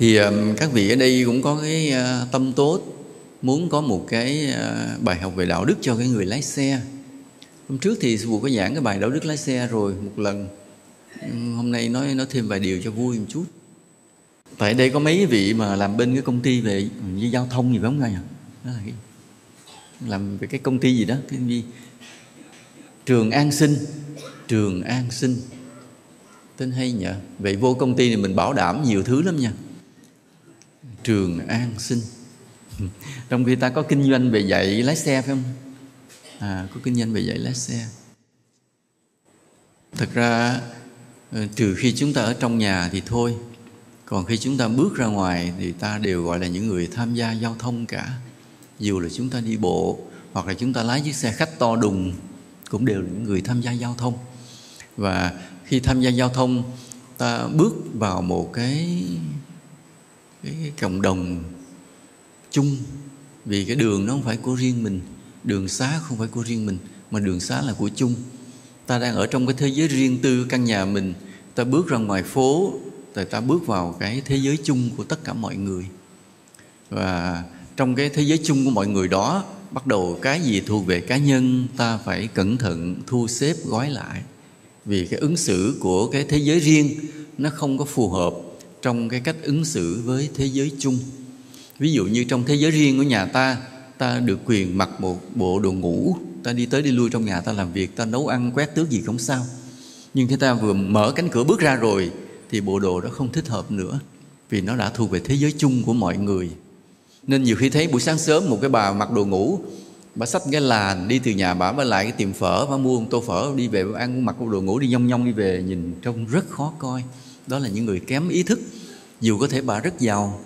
thì các vị ở đây cũng có cái ờ, tâm tốt, muốn có một cái ờ, bài học về đạo đức cho cái người lái xe. Hôm trước thì sư phụ có giảng cái bài đạo đức lái xe rồi, một lần. Hôm nay nói nói thêm vài điều cho vui một chút. Tại đây có mấy vị mà làm bên cái công ty về như giao thông gì phải không ạ? Đó là cái, làm về cái công ty gì đó, cái gì trường an sinh, trường an sinh. Tên hay nhỉ vậy vô công ty này mình bảo đảm nhiều thứ lắm nha trường an sinh. Trong khi ta có kinh doanh về dạy lái xe phải không? À có kinh doanh về dạy lái xe. Thật ra ờ, trừ khi chúng ta ở trong nhà thì thôi. Còn khi chúng ta bước ra ngoài thì ta đều gọi là những người tham gia giao thông cả. Dù là chúng ta đi bộ hoặc là chúng ta lái chiếc xe khách to đùng, cũng đều là những người tham gia giao thông. Và khi tham gia giao thông, ta bước vào một cái cái, cái cộng đồng chung. Vì cái đường nó không phải của riêng mình đường xá không phải của riêng mình mà đường xá là của chung. Ta đang ở trong cái thế giới riêng tư căn nhà mình ta bước ra ngoài phố thì ta bước vào cái thế giới chung của tất cả mọi người. Và trong cái thế giới chung của mọi người đó bắt đầu cái gì thuộc về cá nhân ta phải cẩn thận thu xếp gói lại. Vì cái ứng xử của cái thế giới riêng nó không có phù hợp trong cái cách ứng xử với thế giới chung. Ví dụ như trong thế giới riêng của nhà ta ta được quyền mặc một bộ đồ ngủ. Ta đi tới đi lui trong nhà ta làm việc, ta nấu ăn, quét tước gì không sao. Nhưng khi ta vừa mở cánh cửa bước ra rồi, thì bộ đồ đó không thích hợp nữa, vì nó đã thuộc về thế giới chung của mọi người. Nên nhiều khi thấy buổi sáng sớm một cái bà mặc đồ ngủ, bà xách cái làn đi từ nhà bà bà lại cái tiệm phở, bà mua một tô phở, đi về bà ăn, mặc đồ ngủ đi nhong nhong đi về, nhìn trông rất khó coi đó là những người kém ý thức, dù có thể bà rất giàu.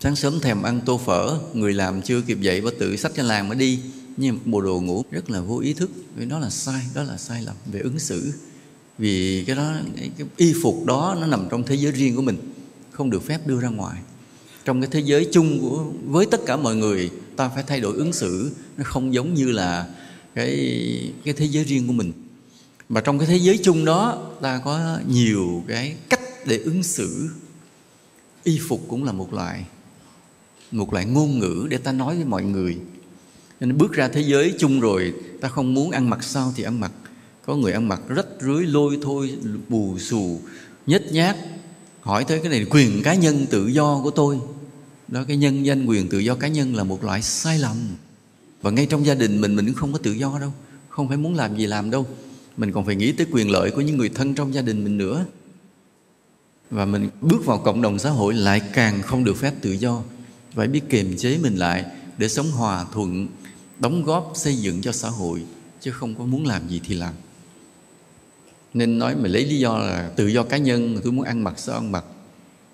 Sáng sớm thèm ăn tô phở, người làm chưa kịp dậy bà tự xách cho làng mà đi. Nhưng bộ đồ ngủ rất là vô ý thức, vì đó là sai, đó là sai lầm về ứng xử. Vì cái đó cái y phục đó nó nằm trong thế giới riêng của mình, không được phép đưa ra ngoài. Trong cái thế giới chung của, với tất cả mọi người, ta phải thay đổi ứng xử, nó không giống như là cái cái thế giới riêng của mình mà trong cái thế giới chung đó, ta có nhiều cái cách để ứng xử. Y phục cũng là một loại một loại ngôn ngữ để ta nói với mọi người. Nên bước ra thế giới chung rồi, ta không muốn ăn mặc sao thì ăn mặc. Có người ăn mặc rách rưới, lôi thôi, bù xù, nhếch nhác. Hỏi tới cái này, quyền cá nhân tự do của tôi. Đó, cái nhân danh quyền tự do cá nhân là một loại sai lầm. Và ngay trong gia đình mình mình cũng không có tự do đâu, không phải muốn làm gì làm đâu mình còn phải nghĩ tới quyền lợi của những người thân trong gia đình mình nữa. Và mình bước vào cộng đồng xã hội lại càng không được phép tự do. Phải biết kiềm chế mình lại để sống hòa thuận, đóng góp xây dựng cho xã hội, chứ không có muốn làm gì thì làm. Nên nói mình lấy lý do là tự do cá nhân, tôi muốn ăn mặc sao ăn mặc.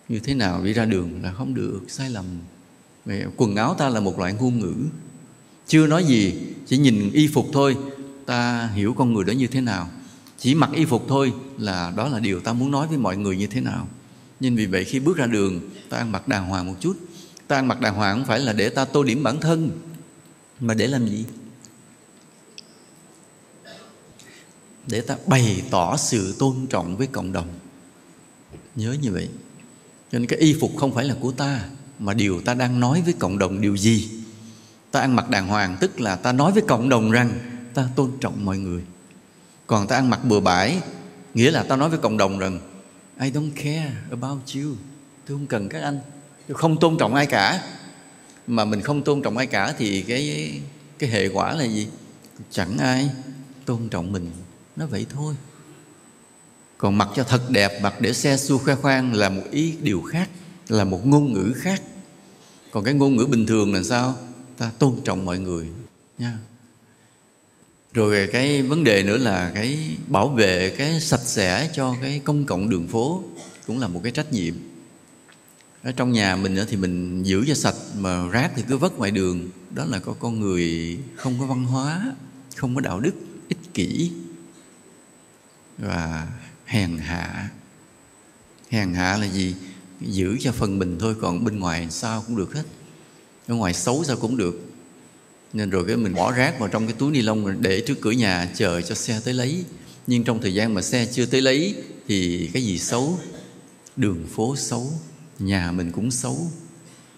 Như thế nào đi ra đường là không được, sai lầm. Quần áo ta là một loại ngôn ngữ. Chưa nói gì, chỉ nhìn y phục thôi ta hiểu con người đó như thế nào. Chỉ mặc y phục thôi là đó là điều ta muốn nói với mọi người như thế nào. Nhưng vì vậy khi bước ra đường, ta ăn mặc đàng hoàng một chút. Ta ăn mặc đàng hoàng không phải là để ta tô điểm bản thân, mà để làm gì? Để ta bày tỏ sự tôn trọng với cộng đồng. Nhớ như vậy. Cho nên cái y phục không phải là của ta, mà điều ta đang nói với cộng đồng điều gì? Ta ăn mặc đàng hoàng tức là ta nói với cộng đồng rằng ta tôn trọng mọi người. Còn ta ăn mặc bừa bãi, nghĩa là ta nói với cộng đồng rằng, I don't care about you. Tôi không cần các anh. Tôi không tôn trọng ai cả. Mà mình không tôn trọng ai cả thì cái cái hệ quả là gì? Chẳng ai tôn trọng mình. Nó vậy thôi. Còn mặc cho thật đẹp, mặc để xe xua khoe khoang là một ý điều khác, là một ngôn ngữ khác. Còn cái ngôn ngữ bình thường là sao? Ta tôn trọng mọi người nha rồi cái vấn đề nữa là cái bảo vệ cái sạch sẽ cho cái công cộng đường phố cũng là một cái trách nhiệm. Ở trong nhà mình thì mình giữ cho sạch mà rác thì cứ vất ngoài đường. Đó là có con người không có văn hóa, không có đạo đức, ích kỷ và hèn hạ. Hèn hạ là gì? Giữ cho phần mình thôi, còn bên ngoài sao cũng được hết. Ở ngoài xấu sao cũng được nên rồi cái mình bỏ rác vào trong cái túi ni lông để trước cửa nhà chờ cho xe tới lấy. Nhưng trong thời gian mà xe chưa tới lấy thì cái gì xấu? Đường phố xấu, nhà mình cũng xấu.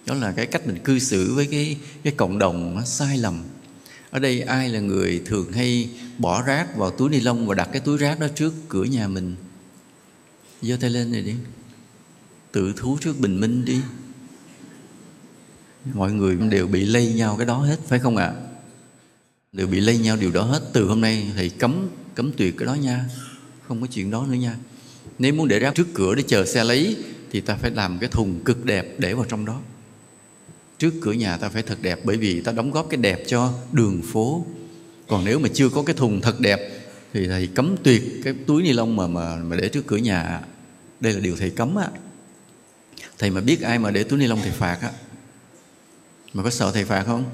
Đó là cái cách mình cư xử với cái cái cộng đồng nó sai lầm. Ở đây ai là người thường hay bỏ rác vào túi ni lông và đặt cái túi rác đó trước cửa nhà mình? Giơ tay lên này đi. Tự thú trước bình minh đi mọi người đều bị lây nhau cái đó hết, phải không ạ? À? đều bị lây nhau điều đó hết. Từ hôm nay thầy cấm cấm tuyệt cái đó nha. Không có chuyện đó nữa nha. Nếu muốn để rác trước cửa để chờ xe lấy, thì ta phải làm cái thùng cực đẹp để vào trong đó. Trước cửa nhà ta phải thật đẹp, bởi vì ta đóng góp cái đẹp cho đường phố. Còn nếu mà chưa có cái thùng thật đẹp, thì thầy cấm tuyệt cái túi ni lông mà mà mà để trước cửa nhà. Đây là điều thầy cấm á. Thầy mà biết ai mà để túi ni lông thầy phạt á mà có sợ thầy phạt không?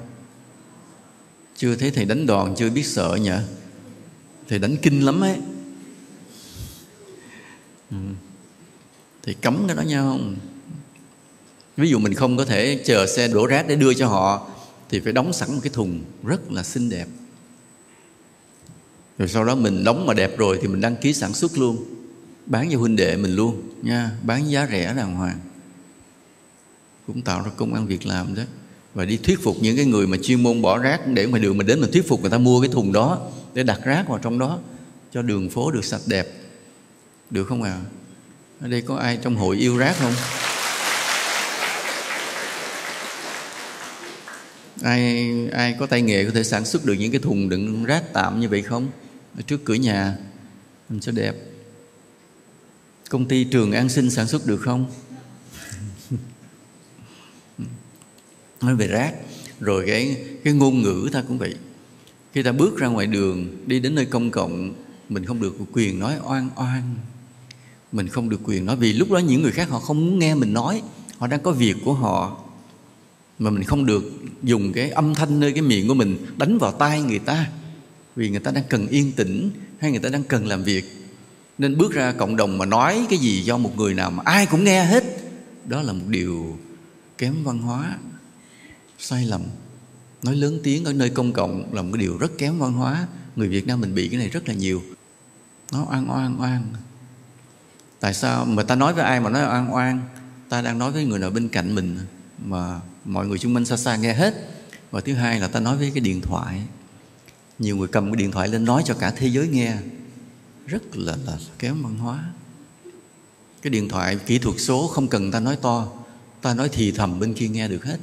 Chưa thấy thầy đánh đòn, chưa biết sợ nhỉ? Thầy đánh kinh lắm ấy. Ừ. thầy cấm cái đó nhau không ví dụ mình không có thể chờ xe đổ rác để đưa cho họ, thì phải đóng sẵn một cái thùng rất là xinh đẹp. Rồi sau đó mình đóng mà đẹp rồi thì mình đăng ký sản xuất luôn. Bán cho huynh đệ mình luôn, nha. Bán giá rẻ đàng hoàng. Cũng tạo ra công ăn việc làm đó và đi thuyết phục những cái người mà chuyên môn bỏ rác để mà đường mình đến mình thuyết phục người ta mua cái thùng đó để đặt rác vào trong đó cho đường phố được sạch đẹp. Được không ạ? À? ở đây có ai trong hội yêu rác không? Ai ai có tay nghề có thể sản xuất được những cái thùng đựng rác tạm như vậy không? Ở trước cửa nhà mình sẽ đẹp. Công ty trường an sinh sản xuất được không? Nói về rác, rồi cái cái ngôn ngữ ta cũng vậy. Khi ta bước ra ngoài đường, đi đến nơi công cộng, mình không được quyền nói oan oan. Mình không được quyền nói vì lúc đó những người khác họ không muốn nghe mình nói, họ đang có việc của họ. Mà mình không được dùng cái âm thanh nơi cái miệng của mình đánh vào tai người ta, vì người ta đang cần yên tĩnh hay người ta đang cần làm việc. Nên bước ra cộng đồng mà nói cái gì do một người nào mà ai cũng nghe hết, đó là một điều kém văn hóa sai lầm. Nói lớn tiếng ở nơi công cộng là một cái điều rất kém văn hóa. Người việt nam mình bị cái này rất là nhiều. Nó oan oan oan. Tại sao mà ta nói với ai mà nói oan oan? Ta đang nói với người nào bên cạnh mình mà mọi người xung quanh xa xa nghe hết. Và thứ hai là ta nói với cái điện thoại. Nhiều người cầm cái điện thoại lên nói cho cả thế giới nghe. Rất là, là kém văn hóa. Cái điện thoại kỹ thuật số không cần ta nói to. Ta nói thì thầm bên kia nghe được hết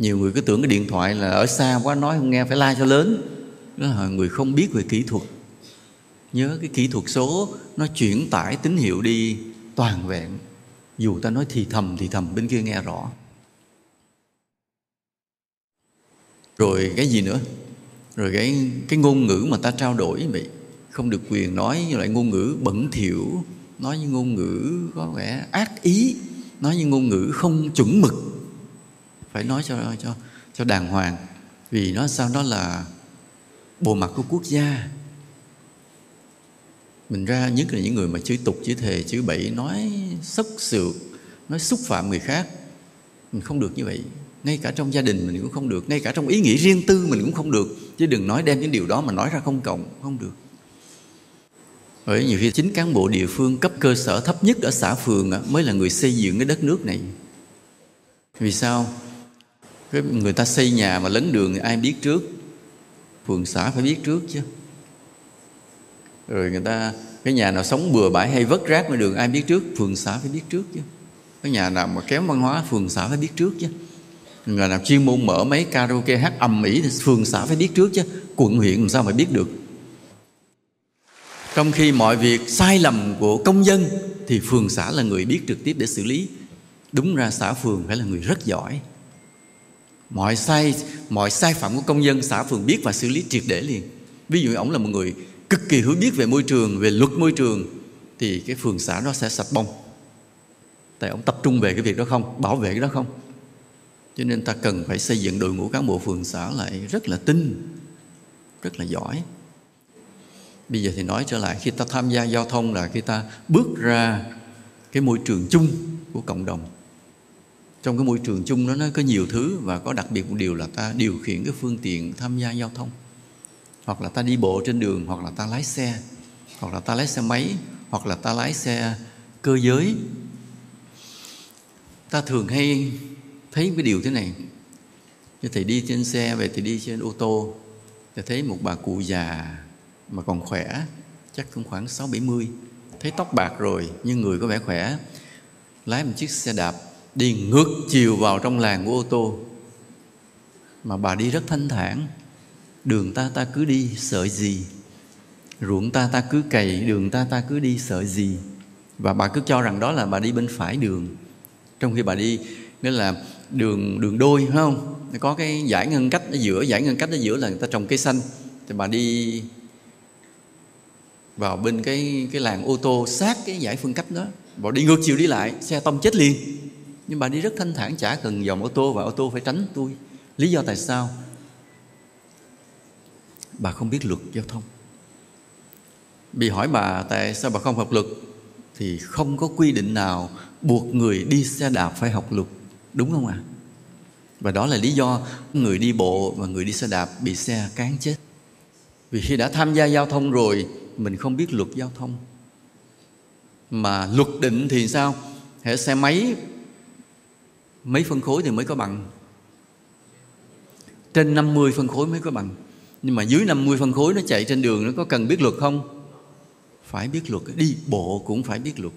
nhiều người cứ tưởng cái điện thoại là ở xa quá, nói không nghe, phải la cho lớn. Đó là người không biết về kỹ thuật. Nhớ cái kỹ thuật số, nó chuyển tải tín hiệu đi toàn vẹn. Dù ta nói thì thầm thì thầm, bên kia nghe rõ. Rồi cái gì nữa? Rồi cái cái ngôn ngữ mà ta trao đổi vậy, không được quyền nói như loại ngôn ngữ bẩn thỉu, nói như ngôn ngữ có vẻ ác ý, nói như ngôn ngữ không chuẩn mực phải nói cho cho cho đàng hoàng. Vì nó sao? Đó là bộ mặt của quốc gia. Mình ra, nhất là những người mà chữ tục, chữ thề, chữ bậy, nói sốc sược nói xúc phạm người khác, mình không được như vậy. Ngay cả trong gia đình mình cũng không được, ngay cả trong ý nghĩ riêng tư mình cũng không được. Chứ đừng nói đem những điều đó mà nói ra công cộng, không được. Bởi nhiều khi chính cán bộ địa phương cấp cơ sở thấp nhất ở xã phường mới là người xây dựng cái đất nước này. Vì sao? Cái người ta xây nhà mà lấn đường ai biết trước? Phường xã phải biết trước chứ. Rồi người ta, cái nhà nào sống bừa bãi hay vất rác ngoài đường ai biết trước? Phường xã phải biết trước chứ. Cái nhà nào mà kém văn hóa, phường xã phải biết trước chứ. Người nào chuyên môn mở mấy karaoke hát ầm ĩ thì phường xã phải biết trước chứ. Quận, huyện làm sao mà biết được? Trong khi mọi việc sai lầm của công dân thì phường xã là người biết trực tiếp để xử lý. Đúng ra xã phường phải là người rất giỏi mọi sai mọi sai phạm của công dân xã phường biết và xử lý triệt để liền. Ví dụ ông là một người cực kỳ hiểu biết về môi trường, về luật môi trường, thì cái phường xã nó sẽ sạch bông. Tại ông tập trung về cái việc đó không, bảo vệ cái đó không. Cho nên ta cần phải xây dựng đội ngũ cán bộ phường xã lại rất là tinh, rất là giỏi. Bây giờ thì nói trở lại, khi ta tham gia giao thông là khi ta bước ra cái môi trường chung của cộng đồng trong cái môi trường chung đó, nó có nhiều thứ và có đặc biệt một điều là ta điều khiển cái phương tiện tham gia giao thông. Hoặc là ta đi bộ trên đường, hoặc là ta lái xe, hoặc là ta lái xe máy, hoặc là ta lái xe cơ giới. Ta thường hay thấy cái điều thế này. Như thầy đi trên xe, về thì đi trên ô tô, thì thấy một bà cụ già mà còn khỏe, chắc cũng khoảng sáu bảy mươi, thấy tóc bạc rồi, nhưng người có vẻ khỏe, lái một chiếc xe đạp đi ngược chiều vào trong làng của ô tô. Mà bà đi rất thanh thản. Đường ta ta cứ đi, sợ gì? Ruộng ta ta cứ cày, đường ta ta cứ đi, sợ gì? Và bà cứ cho rằng đó là bà đi bên phải đường. Trong khi bà đi, nghĩa là đường đường đôi, phải không? Có cái giải ngân cách ở giữa, giải ngân cách ở giữa là người ta trồng cây xanh. Thì bà đi vào bên cái cái làng ô tô sát cái giải phân cách đó. Bà đi ngược chiều đi lại, xe tông chết liền nhưng bà đi rất thanh thản, chả cần dòng ô tô và ô tô phải tránh tôi. Lý do tại sao? Bà không biết luật giao thông. Bị hỏi bà tại sao bà không học luật, thì không có quy định nào buộc người đi xe đạp phải học luật. Đúng không ạ? À? và đó là lý do người đi bộ và người đi xe đạp bị xe cán chết. Vì khi đã tham gia giao thông rồi, mình không biết luật giao thông. Mà luật định thì sao? Hệ xe máy mấy phân khối thì mới có bằng. Trên 50 phân khối mới có bằng. Nhưng mà dưới 50 phân khối nó chạy trên đường, nó có cần biết luật không? Phải biết luật. Đi bộ cũng phải biết luật.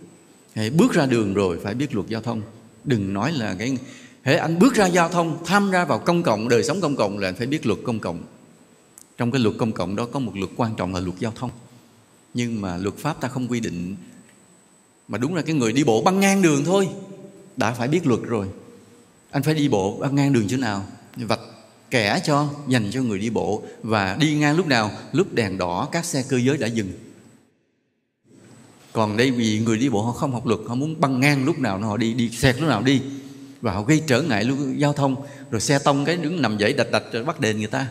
Hãy bước ra đường rồi phải biết luật giao thông. Đừng nói là cái, hễ anh bước ra giao thông, tham gia vào công cộng, đời sống công cộng là anh phải biết luật công cộng. Trong cái luật công cộng đó có một luật quan trọng là luật giao thông. Nhưng mà luật pháp ta không quy định. Mà đúng là cái người đi bộ băng ngang đường thôi. Đã phải biết luật rồi anh phải đi bộ anh ngang đường chỗ nào? Vạch kẻ cho, dành cho người đi bộ. Và đi ngang lúc nào? Lúc đèn đỏ, các xe cơ giới đã dừng. Còn đây vì người đi bộ họ không học luật, họ muốn băng ngang lúc nào họ đi đi xẹt lúc nào đi. Và họ gây trở ngại luôn, giao thông. Rồi xe tông cái đứng nằm dậy đạch đạch rồi bắt đền người ta.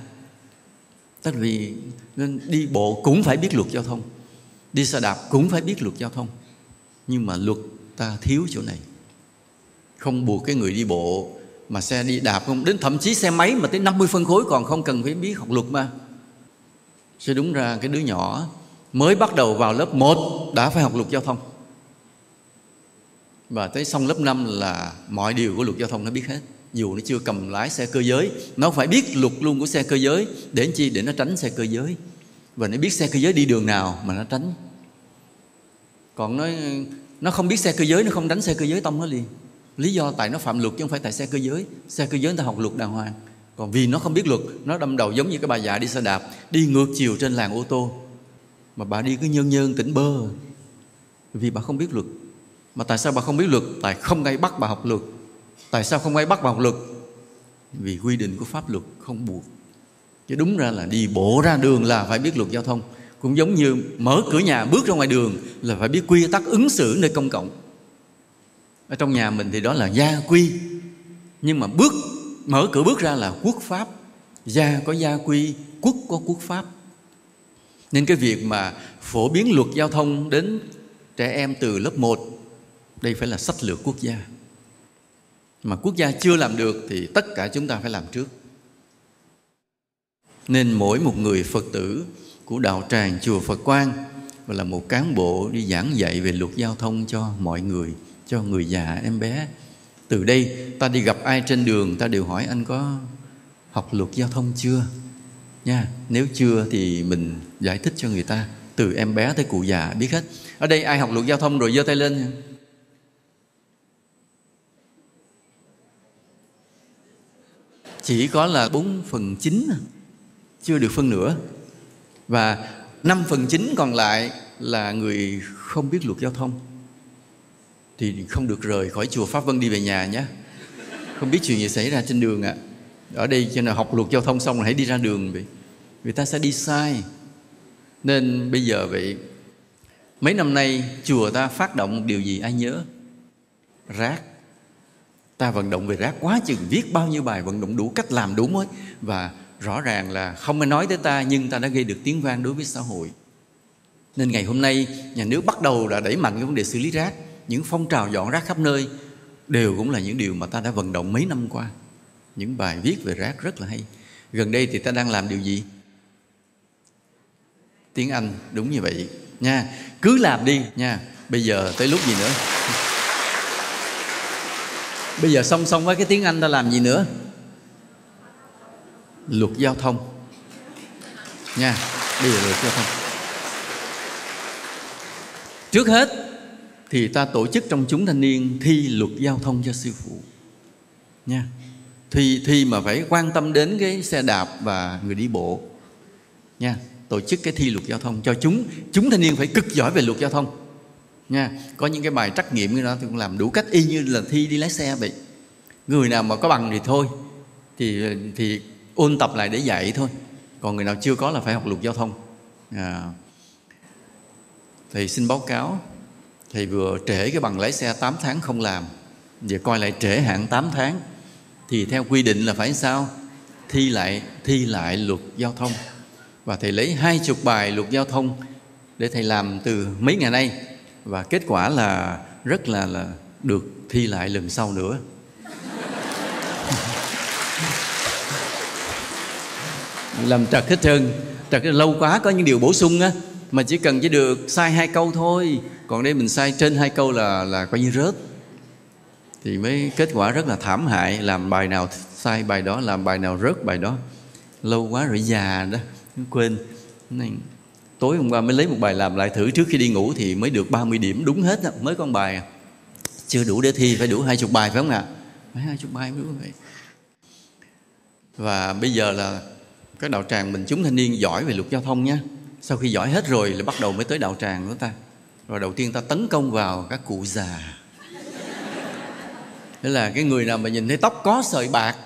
Tức vì nên đi bộ cũng phải biết luật giao thông. Đi xe đạp cũng phải biết luật giao thông. Nhưng mà luật ta thiếu chỗ này không buộc cái người đi bộ mà xe đi đạp không? Đến thậm chí xe máy mà tới 50 phân khối còn không cần phải biết học luật mà. Sẽ đúng ra cái đứa nhỏ mới bắt đầu vào lớp 1 đã phải học luật giao thông. Và tới xong lớp 5 là mọi điều của luật giao thông nó biết hết. Dù nó chưa cầm lái xe cơ giới, nó phải biết luật luôn của xe cơ giới. Để chi? Để nó tránh xe cơ giới. Và nó biết xe cơ giới đi đường nào mà nó tránh. Còn nó nó không biết xe cơ giới, nó không đánh xe cơ giới tông nó liền lý do tại nó phạm luật chứ không phải tại xe cơ giới. Xe cơ giới người ta học luật đàng hoàng. Còn vì nó không biết luật, nó đâm đầu giống như cái bà già đi xe đạp, đi ngược chiều trên làn ô tô. Mà bà đi cứ nhơn nhơn, tỉnh bơ. Vì bà không biết luật. Mà tại sao bà không biết luật? Tại không ai bắt bà học luật. Tại sao không ai bắt bà học luật? Vì quy định của pháp luật không buộc. Chứ đúng ra là đi bộ ra đường là phải biết luật giao thông. Cũng giống như mở cửa nhà bước ra ngoài đường là phải biết quy tắc ứng xử nơi công cộng ở trong nhà mình thì đó là gia quy. Nhưng mà bước, mở cửa bước ra là quốc pháp. Gia có gia quy, quốc có quốc pháp. Nên cái việc mà phổ biến luật giao thông đến trẻ em từ lớp 1 đây phải là sách lược quốc gia. Mà quốc gia chưa làm được thì tất cả chúng ta phải làm trước. Nên mỗi một người phật tử của đạo tràng chùa phật quang và là một cán bộ đi giảng dạy về luật giao thông cho mọi người cho người già, em bé. Từ đây, ta đi gặp ai trên đường, ta đều hỏi anh có học luật giao thông chưa? Nha, nếu chưa thì mình giải thích cho người ta, từ em bé tới cụ già, biết hết. Ở đây ai học luật giao thông rồi, giơ tay lên chỉ có là 4 phần chín, chưa được phân nửa. Và 5 phần chín còn lại là người không biết luật giao thông thì không được rời khỏi chùa Pháp Vân đi về nhà nhé. Không biết chuyện gì xảy ra trên đường ạ. À. ở đây cho nên học luật giao thông xong rồi hãy đi ra đường vậy. Người ta sẽ đi sai. Nên bây giờ vậy, mấy năm nay chùa ta phát động điều gì ai nhớ? Rác. Ta vận động về rác quá chừng, viết bao nhiêu bài vận động đủ cách làm đúng hết và rõ ràng là không ai nói tới ta, nhưng ta đã gây được tiếng vang đối với xã hội. Nên ngày hôm nay, nhà nước bắt đầu đã đẩy mạnh cái vấn đề xử lý rác những phong trào dọn rác khắp nơi đều cũng là những điều mà ta đã vận động mấy năm qua. Những bài viết về rác rất là hay. Gần đây thì ta đang làm điều gì? Tiếng anh, đúng như vậy. Nha, cứ làm đi, nha. Bây giờ tới lúc gì nữa? Bây giờ song song với cái tiếng anh ta làm gì nữa? Luật giao thông. Nha, bây giờ luật giao thông. Trước hết thì ta tổ chức trong chúng thanh niên thi luật giao thông cho sư phụ. Nha. Thi thi mà phải quan tâm đến cái xe đạp và người đi bộ. Nha. Tổ chức cái thi luật giao thông cho chúng chúng thanh niên phải cực giỏi về luật giao thông. Nha. Có những cái bài trắc nghiệm như đó thì cũng làm đủ cách y như là thi đi lái xe vậy. Người nào mà có bằng thì thôi. Thì thì ôn tập lại để dạy thôi. Còn người nào chưa có là phải học luật giao thông. À, thì xin báo cáo thầy vừa trễ cái bằng lái xe 8 tháng không làm, giờ coi lại trễ hạn 8 tháng, thì theo quy định là phải sao? Thi lại thi lại luật giao thông. Và thầy lấy hai chục bài luật giao thông để thầy làm từ mấy ngày nay. Và kết quả là rất là là được thi lại lần sau nữa. Làm trật hết trơn, trật lâu quá có những điều bổ sung á mà chỉ cần chỉ được sai hai câu thôi. Còn đây mình sai trên hai câu là là coi như rớt. Thì mới kết quả rất là thảm hại. Làm bài nào sai bài đó, làm bài nào rớt bài đó. Lâu quá rồi già đó. Quên. Tối hôm qua mới lấy một bài làm lại thử trước khi đi ngủ thì mới được 30 điểm. Đúng hết mới con bài à. chưa đủ để thi, phải đủ hai chục bài phải không ạ? Phải hai chục bài mới đúng vậy và bây giờ là cái đạo tràng mình chúng thanh niên giỏi về luật giao thông nhé sau khi giỏi hết rồi là bắt đầu mới tới đạo tràng của ta. Rồi đầu tiên ta tấn công vào các cụ già. Thế là cái người nào mà nhìn thấy tóc có sợi bạc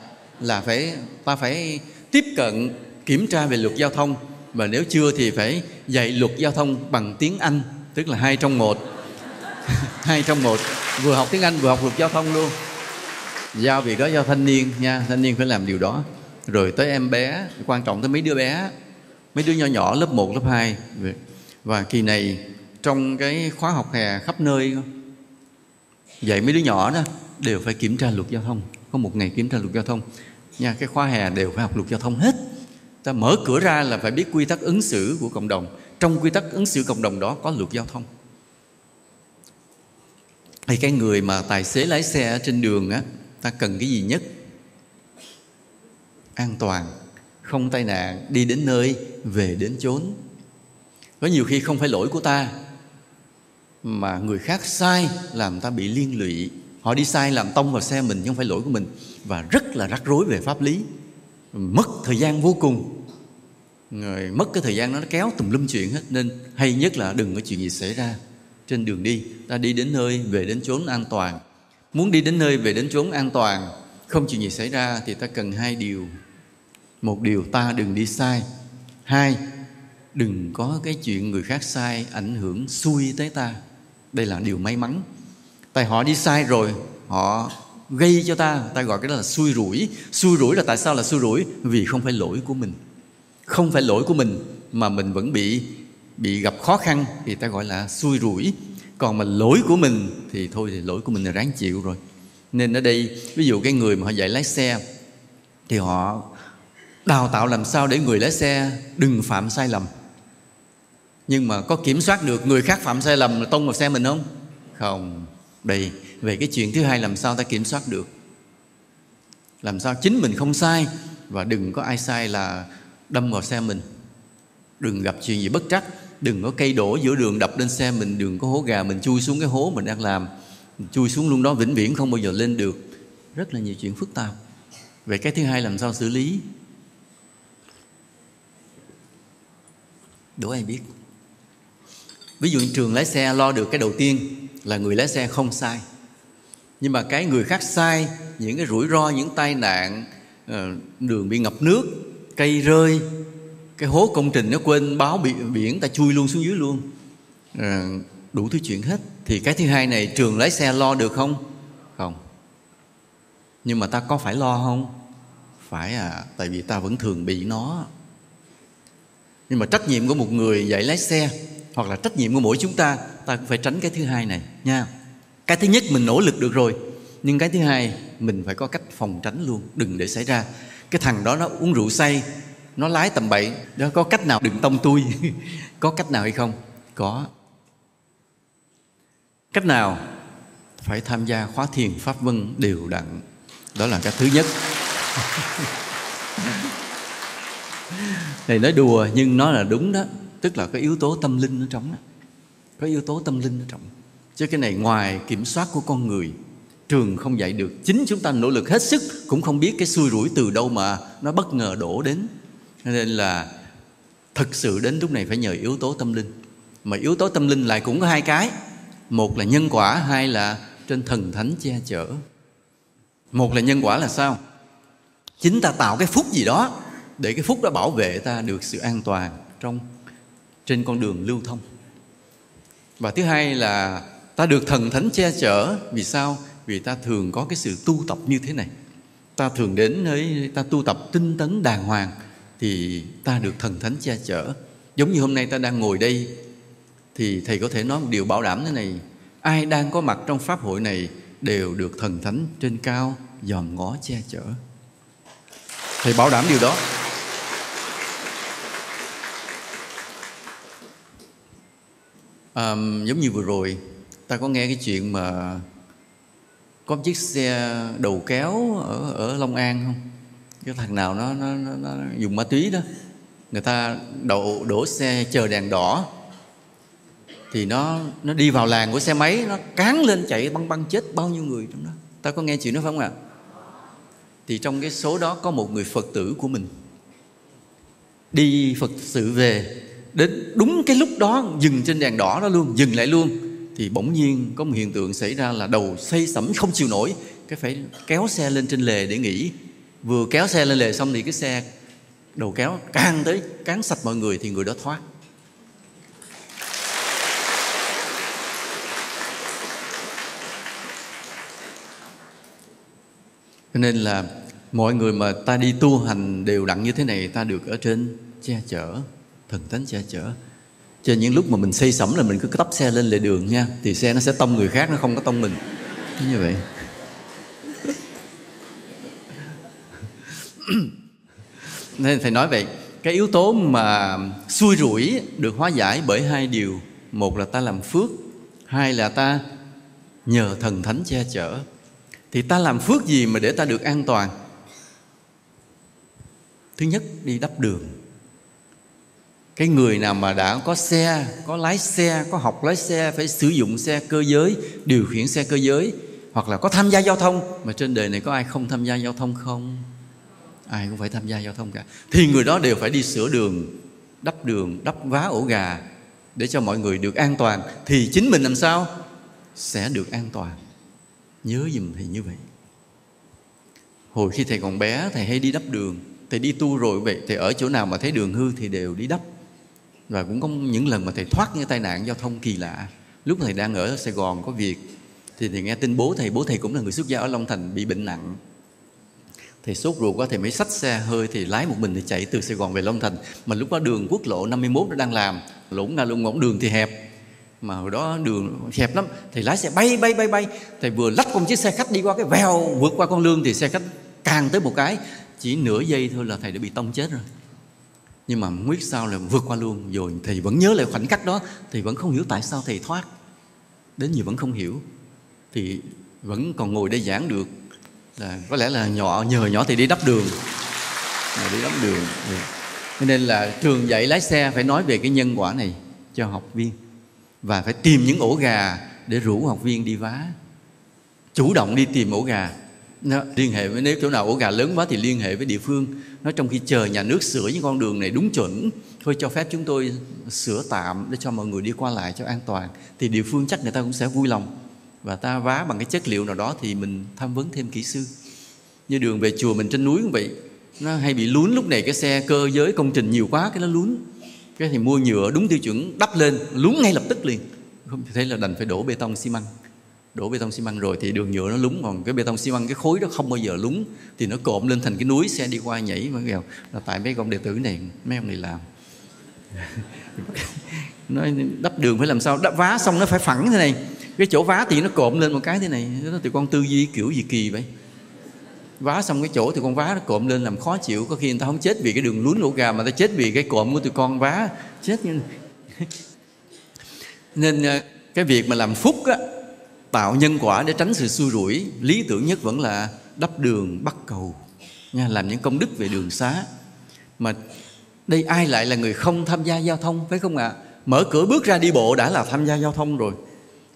là phải, ta phải tiếp cận, kiểm tra về luật giao thông. Và nếu chưa thì phải dạy luật giao thông bằng tiếng Anh, tức là hai trong một. Hai trong một. Vừa học tiếng Anh vừa học luật giao thông luôn. Giao việc đó cho thanh niên nha, thanh niên phải làm điều đó. Rồi tới em bé, quan trọng tới mấy đứa bé mấy đứa nhỏ nhỏ lớp 1, lớp 2 và kỳ này trong cái khóa học hè khắp nơi dạy mấy đứa nhỏ đó đều phải kiểm tra luật giao thông. Có một ngày kiểm tra luật giao thông. Nha cái khóa hè đều phải học luật giao thông hết. Ta mở cửa ra là phải biết quy tắc ứng xử của cộng đồng. Trong quy tắc ứng xử cộng đồng đó có luật giao thông. Hay cái người mà tài xế lái xe ở trên đường á ta cần cái gì nhất? An toàn không tai nạn, đi đến nơi, về đến chốn. Có nhiều khi không phải lỗi của ta, mà người khác sai làm ta bị liên lụy. Họ đi sai làm tông vào xe mình không phải lỗi của mình. Và rất là rắc rối về pháp lý. Mất thời gian vô cùng. Người mất cái thời gian đó nó kéo tùm lum chuyện hết. Nên hay nhất là đừng có chuyện gì xảy ra. Trên đường đi, ta đi đến nơi, về đến chốn an toàn. Muốn đi đến nơi, về đến chốn an toàn, không chuyện gì xảy ra thì ta cần hai điều một điều ta đừng đi sai. Hai, đừng có cái chuyện người khác sai ảnh hưởng xui tới ta. Đây là điều may mắn. Tại họ đi sai rồi, họ gây cho ta ta gọi cái đó là xui rủi. Xui rủi là tại sao là xui rủi? Vì không phải lỗi của mình. Không phải lỗi của mình mà mình vẫn bị bị gặp khó khăn thì ta gọi là xui rủi. Còn mà lỗi của mình thì thôi thì lỗi của mình là ráng chịu rồi. Nên ở đây, ví dụ cái người mà họ dạy lái xe thì họ đào tạo làm sao để người lái xe đừng phạm sai lầm. Nhưng mà có kiểm soát được người khác phạm sai lầm là tông vào xe mình không? Không. Đây, về cái chuyện thứ hai làm sao ta kiểm soát được? Làm sao chính mình không sai và đừng có ai sai là đâm vào xe mình? Đừng gặp chuyện gì bất trắc, đừng có cây đổ giữa đường đập lên xe mình, đừng có hố gà mình chui xuống cái hố mình đang làm. Mình chui xuống luôn đó vĩnh viễn không bao giờ lên được. Rất là nhiều chuyện phức tạp. Về cái thứ hai làm sao xử lý? Đố ai biết? Ví dụ trường lái xe lo được cái đầu tiên là người lái xe không sai. Nhưng mà cái người khác sai những cái rủi ro những tai nạn ờ, đường bị ngập nước cây rơi cái hố công trình nó quên báo biển, biển ta chui luôn xuống dưới luôn. À, đủ thứ chuyện hết. Thì cái thứ hai này trường lái xe lo được không? Không. Nhưng mà ta có phải lo không? Phải à tại vì ta vẫn thường bị nó nhưng mà trách nhiệm của một người dạy lái xe hoặc là trách nhiệm của mỗi chúng ta ta cũng phải tránh cái thứ hai này, nha. Cái thứ nhất, mình nỗ lực được rồi. Nhưng cái thứ hai, mình phải có cách phòng tránh luôn, đừng để xảy ra. Cái thằng đó nó uống rượu say, nó lái tầm bậy, đó, có cách nào đừng tông tôi? Có cách nào hay không? Có. Cách nào phải tham gia khóa thiền pháp vân đều đặn? Đó là cái thứ nhất. này nói đùa, nhưng nó là đúng đó. Tức là có yếu tố tâm linh ở trong đó. Có yếu tố tâm linh ở trong. Chứ cái này ngoài kiểm soát của con người, trường không dạy được. Chính chúng ta nỗ lực hết sức, cũng không biết cái xui rủi từ đâu mà nó bất ngờ đổ đến. Nên là thực sự đến lúc này phải nhờ yếu tố tâm linh. Mà yếu tố tâm linh lại cũng có hai cái. Một là nhân quả, hai là trên thần thánh che chở. Một là nhân quả là sao? Chính ta tạo cái phúc gì đó để cái phúc đó bảo vệ ta được sự an toàn trong, trên con đường lưu thông. Và thứ hai là ta được thần thánh che chở. Vì sao? Vì ta thường có cái sự tu tập như thế này. Ta thường đến nơi, ta tu tập tinh tấn đàng hoàng thì ta được thần thánh che chở. Giống như hôm nay ta đang ngồi đây thì thầy có thể nói một điều bảo đảm thế này. Ai đang có mặt trong pháp hội này đều được thần thánh trên cao dòm ngó che chở. Thầy bảo đảm điều đó. À, giống như vừa rồi ta có nghe cái chuyện mà có một chiếc xe đầu kéo ở ở Long An không? Cái thằng nào nó nó, nó, nó dùng ma túy đó. Người ta đậu đổ xe chờ đèn đỏ. Thì nó nó đi vào làng của xe máy nó cán lên chạy băng băng chết bao nhiêu người trong đó. Ta có nghe chuyện đó phải không ạ? Thì trong cái số đó có một người phật tử của mình. Đi phật sự về đến đúng cái lúc đó, dừng trên đèn đỏ đó luôn, dừng lại luôn, thì bỗng nhiên có một hiện tượng xảy ra là đầu xây sẩm không chịu nổi, cái phải kéo xe lên trên lề để nghỉ. Vừa kéo xe lên lề xong thì cái xe đầu kéo càng tới cán sạch mọi người thì người đó thoát. Cho nên là mọi người mà ta đi tu hành đều đặn như thế này, ta được ở trên che chở thần thánh che chở. Cho những lúc mà mình xây sẩm là mình cứ tấp xe lên lề đường nha, thì xe nó sẽ tông người khác, nó không có tông mình. Như vậy. Nên thầy nói vậy, cái yếu tố mà xui rủi được hóa giải bởi hai điều. Một là ta làm phước, hai là ta nhờ thần thánh che chở. Thì ta làm phước gì mà để ta được an toàn? Thứ nhất, đi đắp đường cái người nào mà đã có xe, có lái xe, có học lái xe, phải sử dụng xe cơ giới, điều khiển xe cơ giới, hoặc là có tham gia giao thông, mà trên đời này có ai không tham gia giao thông không? Ai cũng phải tham gia giao thông cả. Thì người đó đều phải đi sửa đường, đắp đường, đắp vá ổ gà để cho mọi người được an toàn. Thì chính mình làm sao? Sẽ được an toàn. Nhớ giùm thầy như vậy. Hồi khi thầy còn bé, thầy hay đi đắp đường. Thầy đi tu rồi vậy, thầy ở chỗ nào mà thấy đường hư thì đều đi đắp và cũng có những lần mà thầy thoát những tai nạn giao thông kỳ lạ. Lúc thầy đang ở sài gòn có việc, thì thầy nghe tin bố thầy bố thầy cũng là người xuất gia ở long thành bị bệnh nặng. Thầy sốt ruột quá, thầy mới xách xe hơi thì lái một mình thì chạy từ Sài Gòn về Long Thành. Mà lúc đó đường quốc lộ 51 nó đang làm lũng nga lũng ngỗng đường thì hẹp. Mà hồi đó đường hẹp lắm, thầy lái xe bay bay bay bay. Thầy vừa lách con chiếc xe khách đi qua cái vèo, vượt qua con lương thì xe khách càng tới một cái, chỉ nửa giây thôi là thầy đã bị tông chết rồi nhưng mà quyết sao là vượt qua luôn. Rồi thầy vẫn nhớ lại khoảnh khắc đó, thì vẫn không hiểu tại sao thầy thoát. Đến giờ vẫn không hiểu. Thì vẫn còn ngồi đây giảng được. Là có lẽ là nhỏ, nhờ nhỏ thì đi đắp đường. Mà đi đắp đường cho nên là trường dạy lái xe phải nói về cái nhân quả này cho học viên. Và phải tìm những ổ gà để rủ học viên đi vá. Chủ động đi tìm ổ gà nó liên hệ với, nếu chỗ nào ổ gà lớn quá thì liên hệ với địa phương. Nó trong khi chờ nhà nước sửa những con đường này đúng chuẩn, thôi cho phép chúng tôi sửa tạm để cho mọi người đi qua lại cho an toàn, thì địa phương chắc người ta cũng sẽ vui lòng. Và ta vá bằng cái chất liệu nào đó thì mình tham vấn thêm kỹ sư. Như đường về chùa mình trên núi cũng vậy. Nó hay bị lún lúc này, cái xe cơ giới công trình nhiều quá cái nó lún. Cái thì mua nhựa đúng tiêu chuẩn, đắp lên, lún ngay lập tức liền. Không thế là đành phải đổ bê tông xi măng đổ bê tông xi măng rồi thì đường nhựa nó lún, còn cái bê tông xi măng, cái khối đó không bao giờ lún thì nó cộm lên thành cái núi xe đi qua nhảy mà nghèo. Là tại mấy con đệ tử này, mấy ông này làm. Nói đắp đường phải làm sao? Đắp vá xong nó phải phẳng thế này. Cái chỗ vá thì nó cộm lên một cái thế này. Đó thì con tư duy kiểu gì kỳ vậy? Vá xong cái chỗ thì con vá nó cộm lên làm khó chịu. Có khi người ta không chết vì cái đường lún lỗ gà mà ta chết vì cái cộm của tụi con vá. Chết như nên à, cái việc mà làm phúc á tạo nhân quả để tránh sự xui rủi, lý tưởng nhất vẫn là đắp đường bắt cầu. Nha, làm những công đức về đường xá. Mà đây ai lại là người không tham gia giao thông, phải không ạ? Mở cửa bước ra đi bộ đã là tham gia giao thông rồi.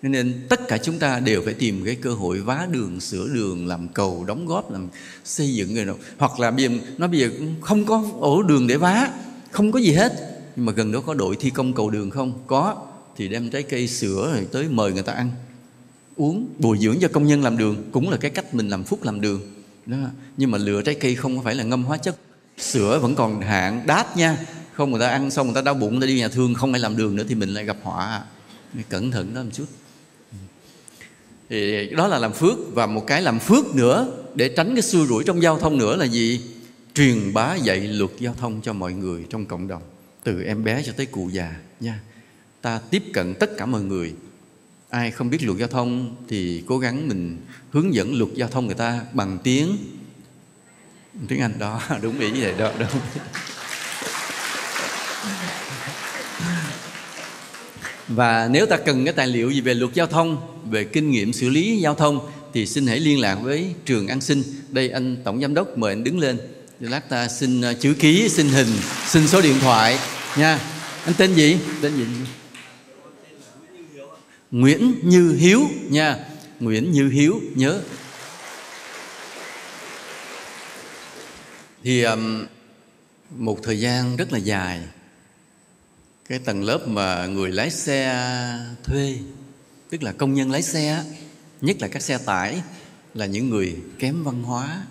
Nên tất cả chúng ta đều phải tìm cái cơ hội vá đường, sửa đường, làm cầu, đóng góp, làm xây dựng người nào hoặc là bây giờ, nó bây giờ không có ổ đường để vá, không có gì hết. Nhưng mà gần đó có đội thi công cầu đường không? Có. Thì đem trái cây sửa rồi tới mời người ta ăn uống bồi dưỡng cho công nhân làm đường cũng là cái cách mình làm phúc làm đường. Đó. nhưng mà lựa trái cây không phải là ngâm hóa chất. Sữa vẫn còn hạn đát nha. Không, người ta ăn xong người ta đau bụng, người ta đi nhà thương, không ai làm đường nữa thì mình lại gặp họa. Cẩn thận đó một chút. Thì đó là làm phước và một cái làm phước nữa để tránh cái xui rủi trong giao thông nữa là gì? Truyền bá dạy luật giao thông cho mọi người trong cộng đồng, từ em bé cho tới cụ già nha. Ta tiếp cận tất cả mọi người ai không biết luật giao thông thì cố gắng mình hướng dẫn luật giao thông người ta bằng tiếng. Tiếng anh, đó, đúng ý vậy, đó, đúng và nếu ta cần cái tài liệu gì về luật giao thông, về kinh nghiệm xử lý giao thông thì xin hãy liên lạc với trường an sinh. Đây, anh tổng giám đốc mời anh đứng lên. Lát ta xin ờ, chữ ký, xin hình, xin số điện thoại nha. Anh tên gì? Tên gì? Nguyễn Như Hiếu nha. Nguyễn Như Hiếu nhớ. Thì um, một thời gian rất là dài cái tầng lớp mà người lái xe thuê tức là công nhân lái xe nhất là các xe tải là những người kém văn hóa.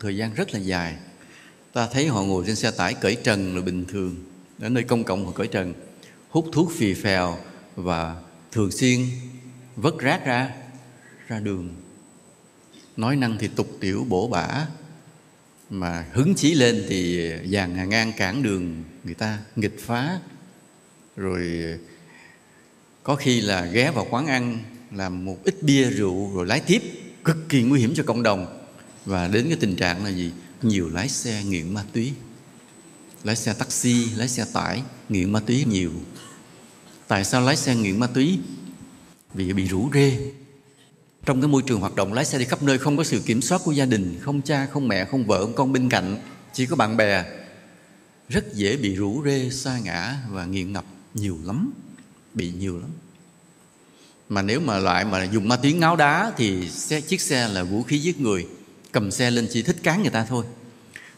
Thời gian rất là dài. Ta thấy họ ngồi trên xe tải cởi trần là bình thường. Ở nơi công cộng họ cởi trần hút thuốc phì phèo và thường xuyên vất rác ra ra đường. Nói năng thì tục tiểu bổ bả, mà hứng chí lên thì dàn hàng ngang cản đường người ta nghịch phá. Rồi có khi là ghé vào quán ăn, làm một ít bia rượu rồi lái tiếp. Cực kỳ nguy hiểm cho cộng đồng. Và đến cái tình trạng là gì? Nhiều lái xe nghiện ma túy. Lái xe taxi, lái xe tải nghiện ma túy nhiều tại sao lái xe nghiện ma túy? Vì bị rủ rê. Trong cái môi trường hoạt động lái xe đi khắp nơi không có sự kiểm soát của gia đình không cha không mẹ không vợ không con bên cạnh chỉ có bạn bè. Rất dễ bị rủ rê sa ngã và nghiện ngập nhiều lắm bị nhiều lắm. Mà nếu mà loại mà dùng ma túy ngáo đá thì xe, chiếc xe là vũ khí giết người cầm xe lên chỉ thích cán người ta thôi.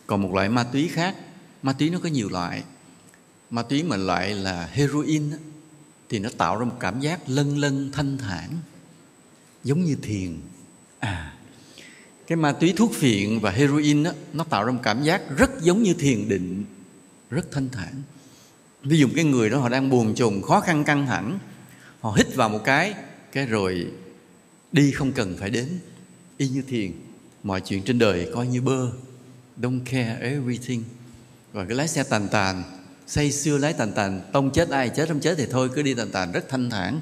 Còn một loại ma túy khác ma túy nó có nhiều loại. Ma túy mà loại là heroin thì nó tạo ra một cảm giác lân lân thanh thản giống như thiền. À cái ma túy thuốc phiện và heroin đó, nó tạo ra một cảm giác rất giống như thiền định rất thanh thản. Ví dụ cái người đó họ đang buồn chồn khó khăn căng thẳng họ hít vào một cái cái rồi đi không cần phải đến. Y như thiền mọi chuyện trên đời coi như bơ don't care everything. Và cái lái xe tàn tàn say xưa lái tàn tàn, tông chết ai chết không chết thì thôi, cứ đi tàn tàn rất thanh thản.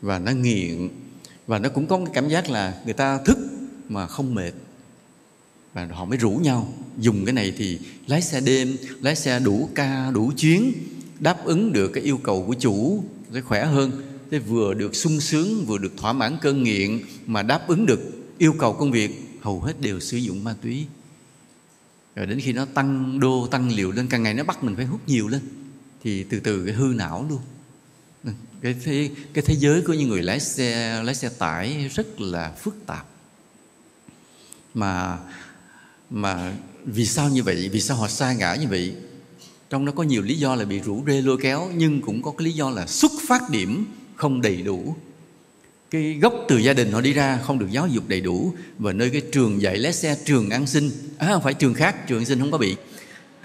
Và nó nghiện, và nó cũng có cái cảm giác là người ta thức mà không mệt. Và họ mới rủ nhau. Dùng cái này thì lái xe đêm, lái xe đủ ca, đủ chuyến, đáp ứng được cái yêu cầu của chủ, sẽ khỏe hơn. Thế vừa được sung sướng, vừa được thỏa mãn cơn nghiện mà đáp ứng được yêu cầu công việc, hầu hết đều sử dụng ma túy rồi đến khi nó tăng đô, tăng liều lên, càng ngày nó bắt mình phải hút nhiều lên, thì từ từ cái hư não luôn. Cái thế cái thế giới của những người lái xe lái xe tải rất là phức tạp. Mà mà vì sao như vậy? Vì sao họ sa ngã như vậy? Trong đó có nhiều lý do là bị rủ rê lôi kéo, nhưng cũng có cái lý do là xuất phát điểm không đầy đủ cái gốc từ gia đình họ đi ra không được giáo dục đầy đủ và nơi cái trường dạy lái xe trường an sinh. À, không phải trường khác trường an sinh không có bị.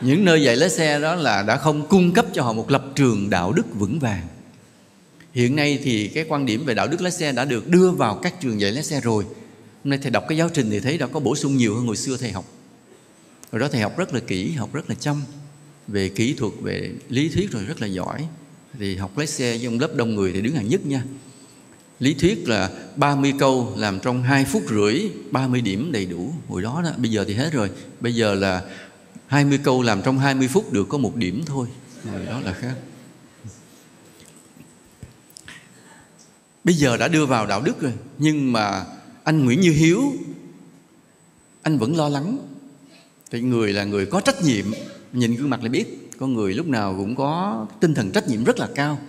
Những nơi dạy lái xe đó là đã không cung cấp cho họ một lập trường đạo đức vững vàng. Hiện nay thì cái quan điểm về đạo đức lái xe đã được đưa vào các trường dạy lái xe rồi. Hôm nay thầy đọc cái giáo trình thì thấy đã có bổ sung nhiều hơn hồi xưa thầy học. Rồi đó thầy học rất là kỹ học rất là chăm. Về kỹ thuật về lý thuyết rồi rất là giỏi. Thì học lái xe trong lớp đông người thì đứng hàng nhất nha lý thuyết là 30 câu làm trong 2 phút rưỡi 30 điểm đầy đủ. Hồi đó đó, bây giờ thì hết rồi. Bây giờ là 20 câu làm trong 20 phút được có một điểm thôi. Hồi đó là khác. Bây giờ đã đưa vào đạo đức rồi, nhưng mà anh Nguyễn Như Hiếu, anh vẫn lo lắng. Thì người là người có trách nhiệm, nhìn gương mặt là biết. Con người lúc nào cũng có tinh thần trách nhiệm rất là cao.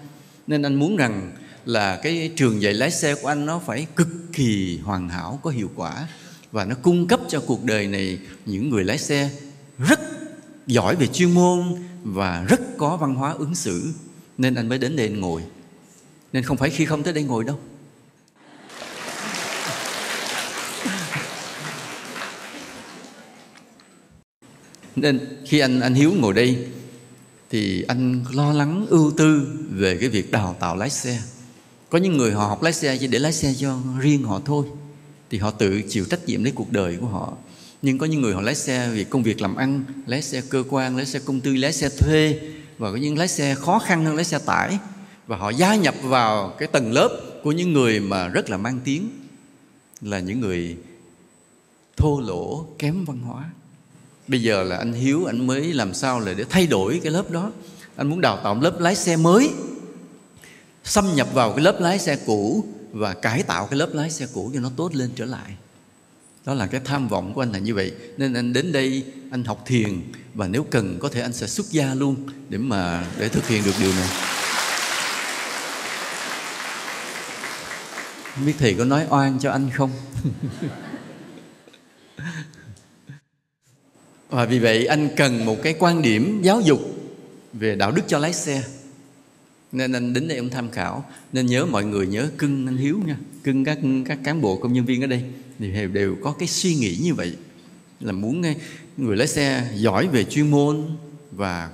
Nên anh muốn rằng là cái trường dạy lái xe của anh nó phải cực kỳ hoàn hảo, có hiệu quả và nó cung cấp cho cuộc đời này những người lái xe rất giỏi về chuyên môn và rất có văn hóa ứng xử. Nên anh mới đến đây anh ngồi. Nên không phải khi không tới đây ngồi đâu. Nên khi anh anh hiếu ngồi đây thì anh lo lắng ưu tư về cái việc đào tạo lái xe có những người họ học lái xe chỉ để lái xe cho riêng họ thôi, thì họ tự chịu trách nhiệm lấy cuộc đời của họ. Nhưng có những người họ lái xe vì công việc làm ăn, lái xe cơ quan, lái xe công ty, lái xe thuê, và có những lái xe khó khăn hơn lái xe tải, và họ gia nhập vào cái tầng lớp của những người mà rất là mang tiếng, là những người thô lỗ, kém văn hóa. Bây giờ là anh hiếu, anh mới làm sao là để thay đổi cái lớp đó? Anh muốn đào tạo lớp lái xe mới xâm nhập vào cái lớp lái xe cũ và cải tạo cái lớp lái xe cũ cho nó tốt lên trở lại. Đó là cái tham vọng của anh là như vậy. Nên anh đến đây, anh học thiền và nếu cần có thể anh sẽ xuất gia luôn để mà, để thực hiện được điều này. Không biết thầy có nói oan cho anh không? Và vì vậy anh cần một cái quan điểm giáo dục về đạo đức cho lái xe nên anh đến đây ông tham khảo. Nên nhớ mọi người nhớ cưng anh hiếu nha. Cưng các các cán bộ công nhân viên ở đây. Thì đều có cái suy nghĩ như vậy. Là muốn ờ, người lái xe giỏi về chuyên môn và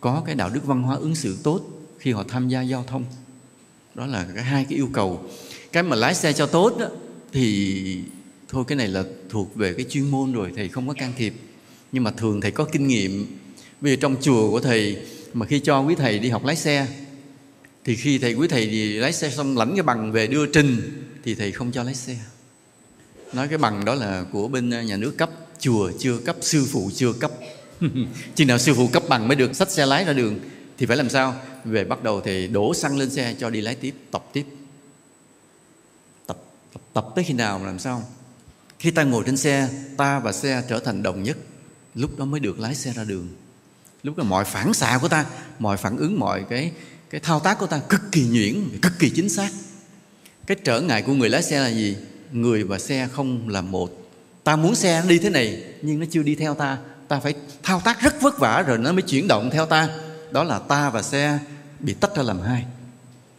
có cái đạo đức văn hóa ứng xử tốt khi họ tham gia giao thông. Đó là cái hai cái yêu cầu. Cái mà lái xe cho tốt đó, thì thôi cái này là thuộc về cái chuyên môn rồi thầy không có can thiệp. Nhưng mà thường thầy có kinh nghiệm. Vì trong chùa của thầy mà khi cho quý thầy đi học lái xe thì khi thầy quý thầy thì lái xe xong lãnh cái bằng về đưa trình thì thầy không cho lái xe. Nói cái bằng đó là của bên nhà nước cấp chùa chưa cấp sư phụ chưa cấp. Chừng nào sư phụ cấp bằng mới được xách xe lái ra đường thì phải làm sao? Về bắt đầu thì đổ xăng lên xe cho đi lái tiếp tập tiếp. Tập tập, tập tới khi nào mà làm sao? Khi ta ngồi trên xe ta và xe trở thành đồng nhất. Lúc đó mới được lái xe ra đường. Lúc đó mọi phản xạ của ta mọi phản ứng mọi cái cái thao tác của ta cực kỳ nhuyễn cực kỳ chính xác. Cái trở ngại của người lái xe là gì? Người và xe không là một. Ta muốn xe đi thế này nhưng nó chưa đi theo ta. Ta phải thao tác rất vất vả rồi nó mới chuyển động theo ta. Đó là ta và xe bị tách ra làm hai.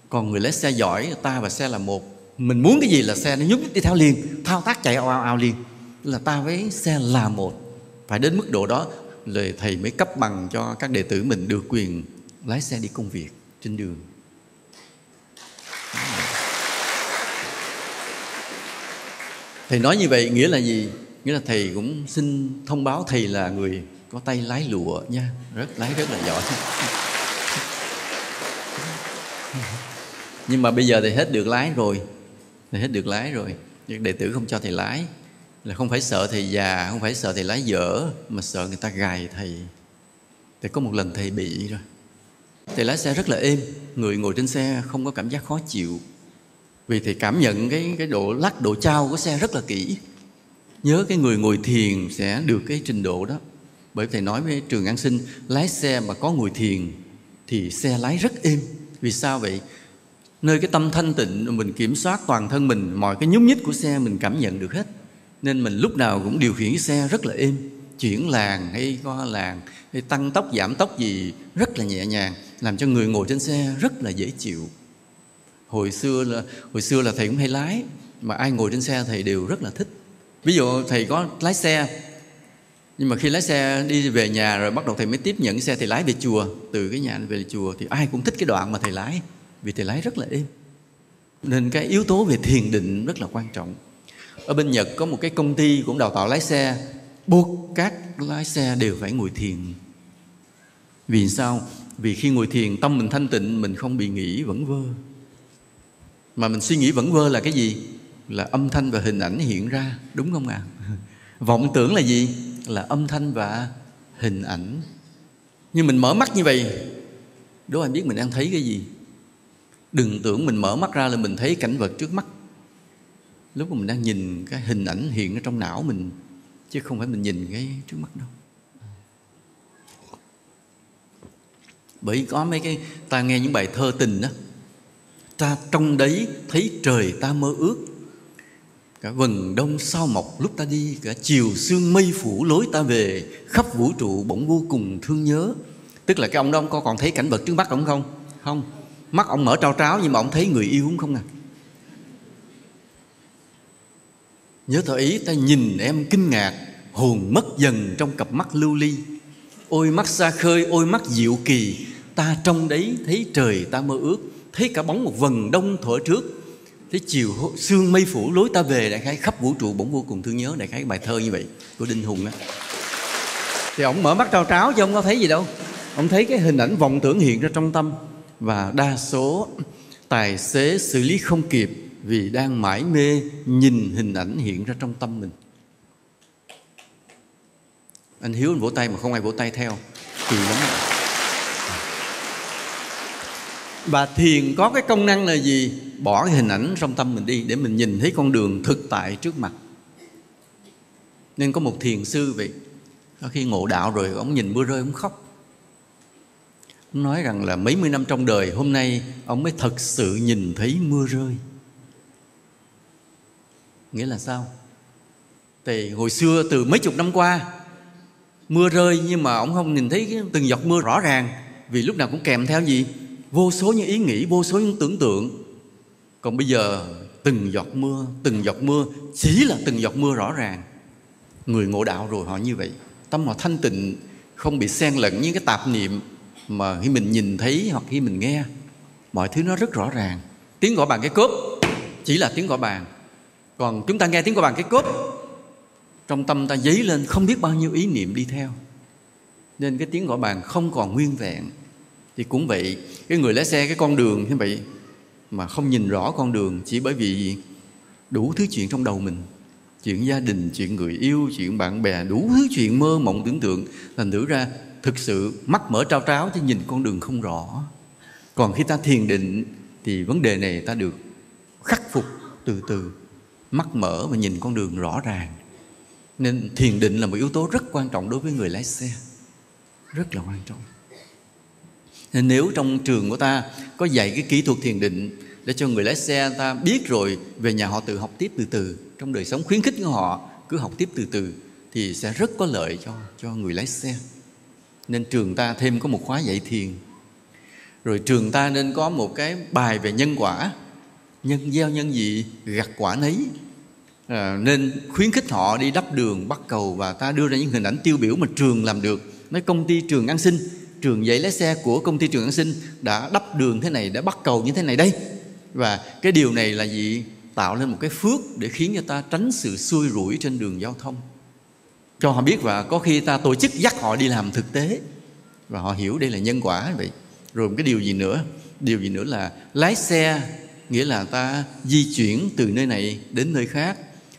Còn người lái xe giỏi ta và xe là một. Mình muốn cái gì là xe nó nhúc đi theo liền thao tác chạy ao ao, ao liền. Là ta với xe là một. Phải đến mức độ đó lời thầy mới cấp bằng cho các đệ tử mình được quyền lái xe đi công việc trên đường. Thầy nói như vậy nghĩa là gì? Nghĩa là thầy cũng xin thông báo thầy là người có tay lái lụa nha. Rất lái rất là giỏi. Nhưng mà bây giờ thì hết được lái rồi. Thì hết được lái rồi. Nhưng đệ tử không cho thầy lái. Là không phải sợ thầy già, không phải sợ thầy lái dở, mà sợ người ta gài thầy. Thì có một lần thầy bị rồi thầy lái xe rất là êm, người ngồi trên xe không có cảm giác khó chịu. Vì thầy cảm nhận cái cái độ lắc, độ trao của xe rất là kỹ. Nhớ cái người ngồi thiền sẽ được cái trình độ đó. Bởi thầy nói với trường an sinh, lái xe mà có ngồi thiền thì xe lái rất êm. Vì sao vậy? Nơi cái tâm thanh tịnh, mình kiểm soát toàn thân mình, mọi cái nhúc nhích của xe mình cảm nhận được hết. Nên mình lúc nào cũng điều khiển cái xe rất là êm chuyển làng hay qua làng hay tăng tốc, giảm tốc gì rất là nhẹ nhàng, làm cho người ngồi trên xe rất là dễ chịu. Hồi xưa là, hồi xưa là thầy cũng hay lái, mà ai ngồi trên xe thầy đều rất là thích. Ví dụ thầy có lái xe, nhưng mà khi lái xe đi về nhà rồi bắt đầu thầy mới tiếp nhận cái xe thầy lái về chùa. Từ cái nhà về chùa thì ai cũng thích cái đoạn mà thầy lái, vì thầy lái rất là êm. Nên cái yếu tố về thiền định rất là quan trọng. Ở bên Nhật có một cái công ty cũng đào tạo lái xe buộc các lái xe đều phải ngồi thiền. Vì sao? Vì khi ngồi thiền, tâm mình thanh tịnh, mình không bị nghĩ vẩn vơ. Mà mình suy nghĩ vẩn vơ là cái gì? Là âm thanh và hình ảnh hiện ra, đúng không ạ? À? vọng tưởng là gì? Là âm thanh và hình ảnh. Nhưng mình mở mắt như vậy, đố anh biết mình đang thấy cái gì? Đừng tưởng mình mở mắt ra là mình thấy cảnh vật trước mắt. Lúc mà mình đang nhìn cái hình ảnh hiện ở trong não mình chứ không phải mình nhìn cái trước mắt đâu. Bởi có mấy cái, ta nghe những bài thơ tình đó. Ta trong đấy thấy trời ta mơ ước. Cả vần đông sao mọc lúc ta đi, cả chiều sương mây phủ lối ta về. Khắp vũ trụ bỗng vô cùng thương nhớ. Tức là cái ông đó ông có còn thấy cảnh vật trước mắt ông không? Không. Mắt ông mở trao tráo nhưng mà ông thấy người yêu không à? Nhớ thở ý, ta nhìn em kinh ngạc, hồn mất dần trong cặp mắt lưu ly. Ôi mắt xa khơi, ôi mắt diệu kỳ, ta trong đấy thấy trời ta mơ ước, thấy cả bóng một vần đông thổi trước. Thấy chiều sương mây phủ lối ta về, đại khái khắp vũ trụ bỗng vô cùng thương nhớ, đại khái bài thơ như vậy của đinh hùng á. Thì ông mở mắt trao tráo chứ ông có thấy gì đâu. Ông thấy cái hình ảnh vọng tưởng hiện ra trong tâm và đa số tài xế xử lý không kịp vì đang mãi mê nhìn hình ảnh hiện ra trong tâm mình. Anh hiếu anh vỗ tay mà không ai vỗ tay theo kỳ lắm. Và thiền có cái công năng là gì? Bỏ cái hình ảnh trong tâm mình đi để mình nhìn thấy con đường thực tại trước mặt. Nên có một thiền sư vậy khi ngộ đạo rồi ông nhìn mưa rơi ông khóc. Ông nói rằng là mấy mươi năm trong đời hôm nay ông mới thật sự nhìn thấy mưa rơi nghĩa là sao? Thì hồi xưa từ mấy chục năm qua, mưa rơi nhưng mà ông không nhìn thấy từng giọt mưa rõ ràng. Vì lúc nào cũng kèm theo gì? Vô số những ý nghĩ, vô số những tưởng tượng. Còn bây giờ, từng giọt mưa, từng giọt mưa, chỉ là từng giọt mưa rõ ràng. Người ngộ đạo rồi họ như vậy. Tâm họ thanh tịnh, không bị xen lẫn những cái tạp niệm mà khi mình nhìn thấy hoặc khi mình nghe. Mọi thứ nó rất rõ ràng. Tiếng gõ bàn cái cốp chỉ là tiếng gõ bàn còn chúng ta nghe tiếng của bàn cái cốp trong tâm ta dấy lên không biết bao nhiêu ý niệm đi theo. Nên cái tiếng gõ bàn không còn nguyên vẹn. Thì cũng vậy, cái người lái xe, cái con đường như vậy mà không nhìn rõ con đường chỉ bởi vì đủ thứ chuyện trong đầu mình. Chuyện gia đình, chuyện người yêu, chuyện bạn bè, đủ thứ chuyện mơ mộng tưởng tượng. Thành thử ra, thực sự mắt mở trao tráo chứ nhìn con đường không rõ. Còn khi ta thiền định, thì vấn đề này ta được khắc phục từ từ mắt mở và nhìn con đường rõ ràng. Nên thiền định là một yếu tố rất quan trọng đối với người lái xe. Rất là quan trọng. Nên nếu trong trường của ta có dạy cái kỹ thuật thiền định để cho người lái xe ta biết rồi về nhà họ tự học tiếp từ từ, trong đời sống khuyến khích của họ cứ học tiếp từ từ thì sẽ rất có lợi cho cho người lái xe. Nên trường ta thêm có một khóa dạy thiền. Rồi trường ta nên có một cái bài về nhân quả nhân gieo nhân gì gặt quả nấy. À, nên khuyến khích họ đi đắp đường bắt cầu và ta đưa ra những hình ảnh tiêu biểu mà trường làm được. Mấy công ty trường an sinh trường dạy lái xe của công ty trường an sinh đã đắp đường thế này đã bắt cầu như thế này đây. Và cái điều này là gì? Tạo nên một cái phước để khiến cho ta tránh sự xui rủi trên đường giao thông. Cho họ biết và có khi ta tổ chức dắt họ đi làm thực tế. Và họ hiểu đây là nhân quả vậy. Rồi một cái điều gì nữa? Điều gì nữa là lái xe nghĩa là ta di chuyển từ nơi này đến nơi khác.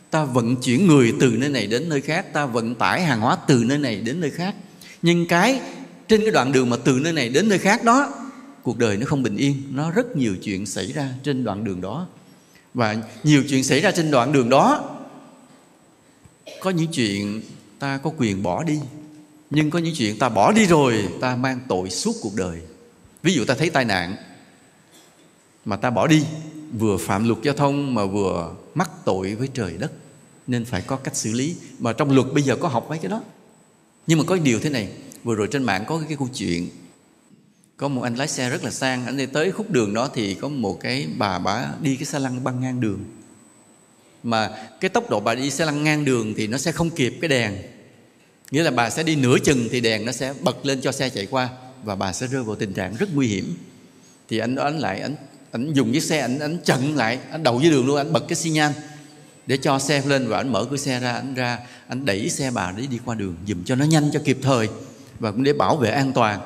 Ta vận chuyển người từ nơi này đến nơi khác. Ta vận tải hàng hóa từ nơi này đến nơi khác. Nhưng cái, trên cái đoạn đường mà từ nơi này đến nơi khác đó, cuộc đời nó không bình yên. Nó rất nhiều chuyện xảy ra trên đoạn đường đó. Và nhiều chuyện xảy ra trên đoạn đường đó. Có những chuyện ta có quyền bỏ đi, nhưng có những chuyện ta bỏ đi rồi, ta mang tội suốt cuộc đời. Ví dụ ta thấy tai nạn mà ta bỏ đi. Vừa phạm luật giao thông mà vừa mắc tội với trời đất. Nên phải có cách xử lý. Mà trong luật bây giờ có học mấy cái đó. Nhưng mà có điều thế này. Vừa rồi trên mạng có cái câu chuyện. Có một anh lái xe rất là sang. Anh đi tới khúc đường đó thì có một cái bà bà đi cái xe lăn băng ngang đường. Mà cái tốc độ bà đi xe lăn ngang đường thì nó sẽ không kịp cái đèn. Nghĩa là bà sẽ đi nửa chừng thì đèn nó sẽ bật lên cho xe chạy qua và bà sẽ rơi vào tình trạng rất nguy hiểm. Thì anh đó, anh lại, anh anh dùng chiếc xe anh anh chặn lại anh đầu dưới đường luôn anh bật cái xi nhan để cho xe lên và anh mở cửa xe ra anh ra anh đẩy xe bà để đi qua đường, dùm cho nó nhanh cho kịp thời và cũng để bảo vệ an toàn.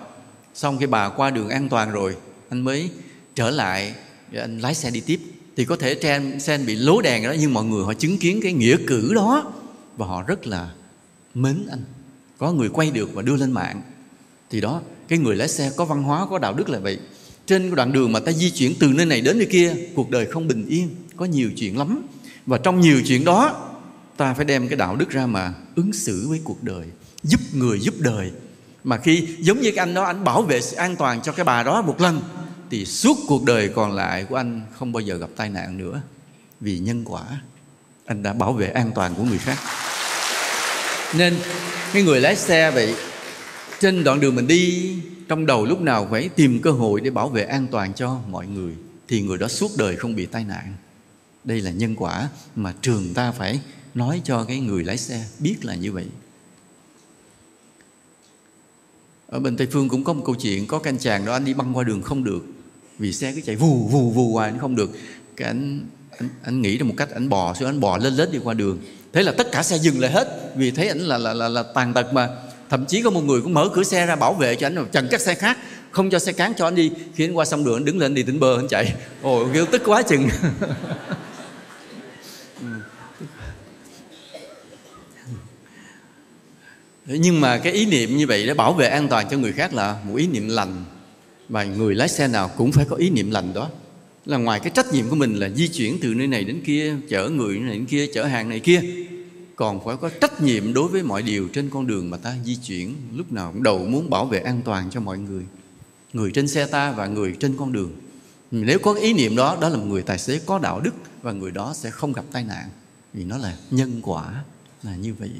Xong khi bà qua đường an toàn rồi, anh mới trở lại và anh lái xe đi tiếp. Thì có thể xe xe bị lố đèn đó, nhưng mọi người họ chứng kiến cái nghĩa cử đó và họ rất là mến anh. Có người quay được và đưa lên mạng. Thì đó, cái người lái xe có văn hóa, có đạo đức là vậy trên đoạn đường mà ta di chuyển từ nơi này đến nơi kia, cuộc đời không bình yên, có nhiều chuyện lắm. Và trong nhiều chuyện đó, ta phải đem cái đạo đức ra mà ứng xử với cuộc đời, giúp người giúp đời. Mà khi giống như cái anh đó, anh bảo vệ sự an toàn cho cái bà đó một lần, thì suốt cuộc đời còn lại của anh không bao giờ gặp tai nạn nữa. Vì nhân quả, anh đã bảo vệ an toàn của người khác. Nên cái người lái xe vậy, trên đoạn đường mình đi trong đầu lúc nào phải tìm cơ hội để bảo vệ an toàn cho mọi người thì người đó suốt đời không bị tai nạn. Đây là nhân quả mà trường ta phải nói cho cái người lái xe biết là như vậy. Ở bên tây phương cũng có một câu chuyện có cái anh chàng đó anh đi băng qua đường không được vì xe cứ chạy vù vù vù hoài anh không được. Cái anh anh, anh nghĩ ra một cách anh bò xuống anh bò lên lết đi qua đường. Thế là tất cả xe dừng lại hết vì thấy anh là là là, là tàn tật mà thậm chí có một người cũng mở cửa xe ra bảo vệ cho anh chặn các xe khác, không cho xe cán cho anh đi. Khi anh qua sông đường anh đứng lên đi tỉnh bờ anh chạy. Ồ kêu tức quá chừng. Nhưng mà cái ý niệm như vậy để bảo vệ an toàn cho người khác là một ý niệm lành. Và người lái xe nào cũng phải có ý niệm lành đó. Là ngoài cái trách nhiệm của mình là di chuyển từ nơi này đến kia, chở người này đến kia, chở hàng này kia còn phải có trách nhiệm đối với mọi điều trên con đường mà ta di chuyển, lúc nào cũng đầu muốn bảo vệ an toàn cho mọi người. Người trên xe ta và người trên con đường. Nếu có ý niệm đó đó là một người tài xế có đạo đức và người đó sẽ không gặp tai nạn, vì nó là nhân quả là như vậy.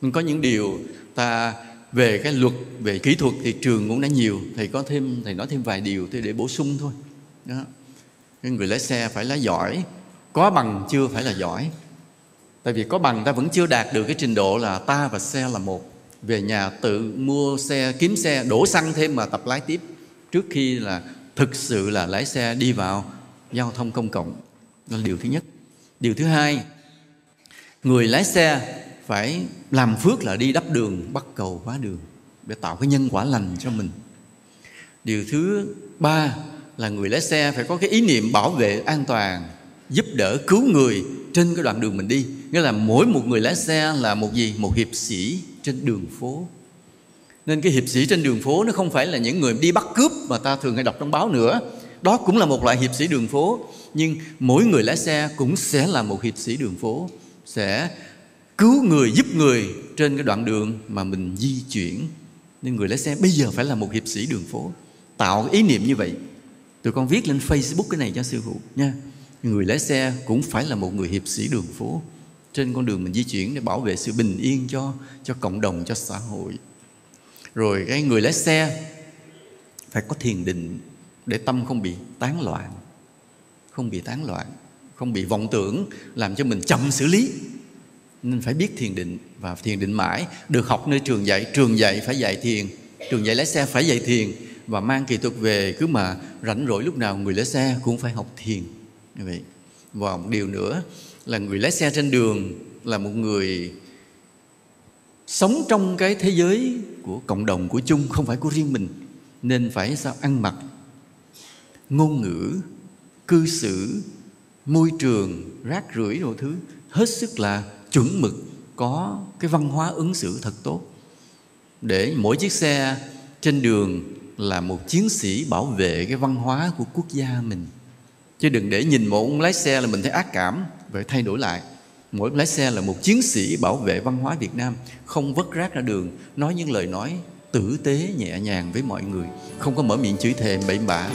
Mình có những điều ta, về cái luật, về kỹ thuật thì trường cũng đã nhiều, thầy có thêm, thầy nói thêm vài điều để bổ sung thôi. Đó. Người lái xe phải lái giỏi, có bằng chưa phải là giỏi tại vì có bằng ta vẫn chưa đạt được cái trình độ là ta và xe là một. Về nhà tự mua xe, kiếm xe, đổ xăng thêm mà tập lái tiếp. Trước khi là thực sự là lái xe đi vào giao thông công cộng. Đó là điều thứ nhất. Điều thứ hai, người lái xe phải làm phước là đi đắp đường, bắt cầu hóa đường để tạo cái nhân quả lành cho mình. Điều thứ ba là người lái xe phải có cái ý niệm bảo vệ an toàn, giúp đỡ cứu người trên cái đoạn đường mình đi. Nghĩa là mỗi một người lái xe là một gì? Một hiệp sĩ trên đường phố. Nên cái hiệp sĩ trên đường phố nó không phải là những người đi bắt cướp mà ta thường hay đọc trong báo nữa. Đó cũng là một loại hiệp sĩ đường phố. Nhưng mỗi người lái xe cũng sẽ là một hiệp sĩ đường phố. Sẽ cứu người, giúp người trên cái đoạn đường mà mình di chuyển. Nên người lái xe bây giờ phải là một hiệp sĩ đường phố. Tạo ý niệm như vậy. Tụi con viết lên facebook cái này cho sư phụ nha người lái xe cũng phải là một người hiệp sĩ đường phố. Trên con đường mình di chuyển để bảo vệ sự bình yên cho cho cộng đồng, cho xã hội. Rồi cái người lái xe phải có thiền định để tâm không bị tán loạn, không bị tán loạn, không bị vọng tưởng, làm cho mình chậm xử lý. Nên phải biết thiền định và thiền định mãi, được học nơi trường dạy. Trường dạy phải dạy thiền, trường dạy lái xe phải dạy thiền. Và mang kỹ thuật về, cứ mà rảnh rỗi lúc nào người lái xe cũng phải học thiền như vậy, và một điều nữa là người lái xe trên đường là một người sống trong cái thế giới của cộng đồng của chung, không phải của riêng mình. Nên phải sao? Ăn mặc, ngôn ngữ, cư xử, môi trường, rác rưởi đồ thứ, hết sức là chuẩn mực, có cái văn hóa ứng xử thật tốt. Để mỗi chiếc xe trên đường là một chiến sĩ bảo vệ cái văn hóa của quốc gia mình chứ đừng để nhìn một ông lái xe là mình thấy ác cảm. Vậy thay đổi lại. Mỗi lái xe là một chiến sĩ bảo vệ văn hóa Việt Nam, không vứt rác ra đường, nói những lời nói tử tế nhẹ nhàng với mọi người, không có mở miệng chửi thề bậy bạ.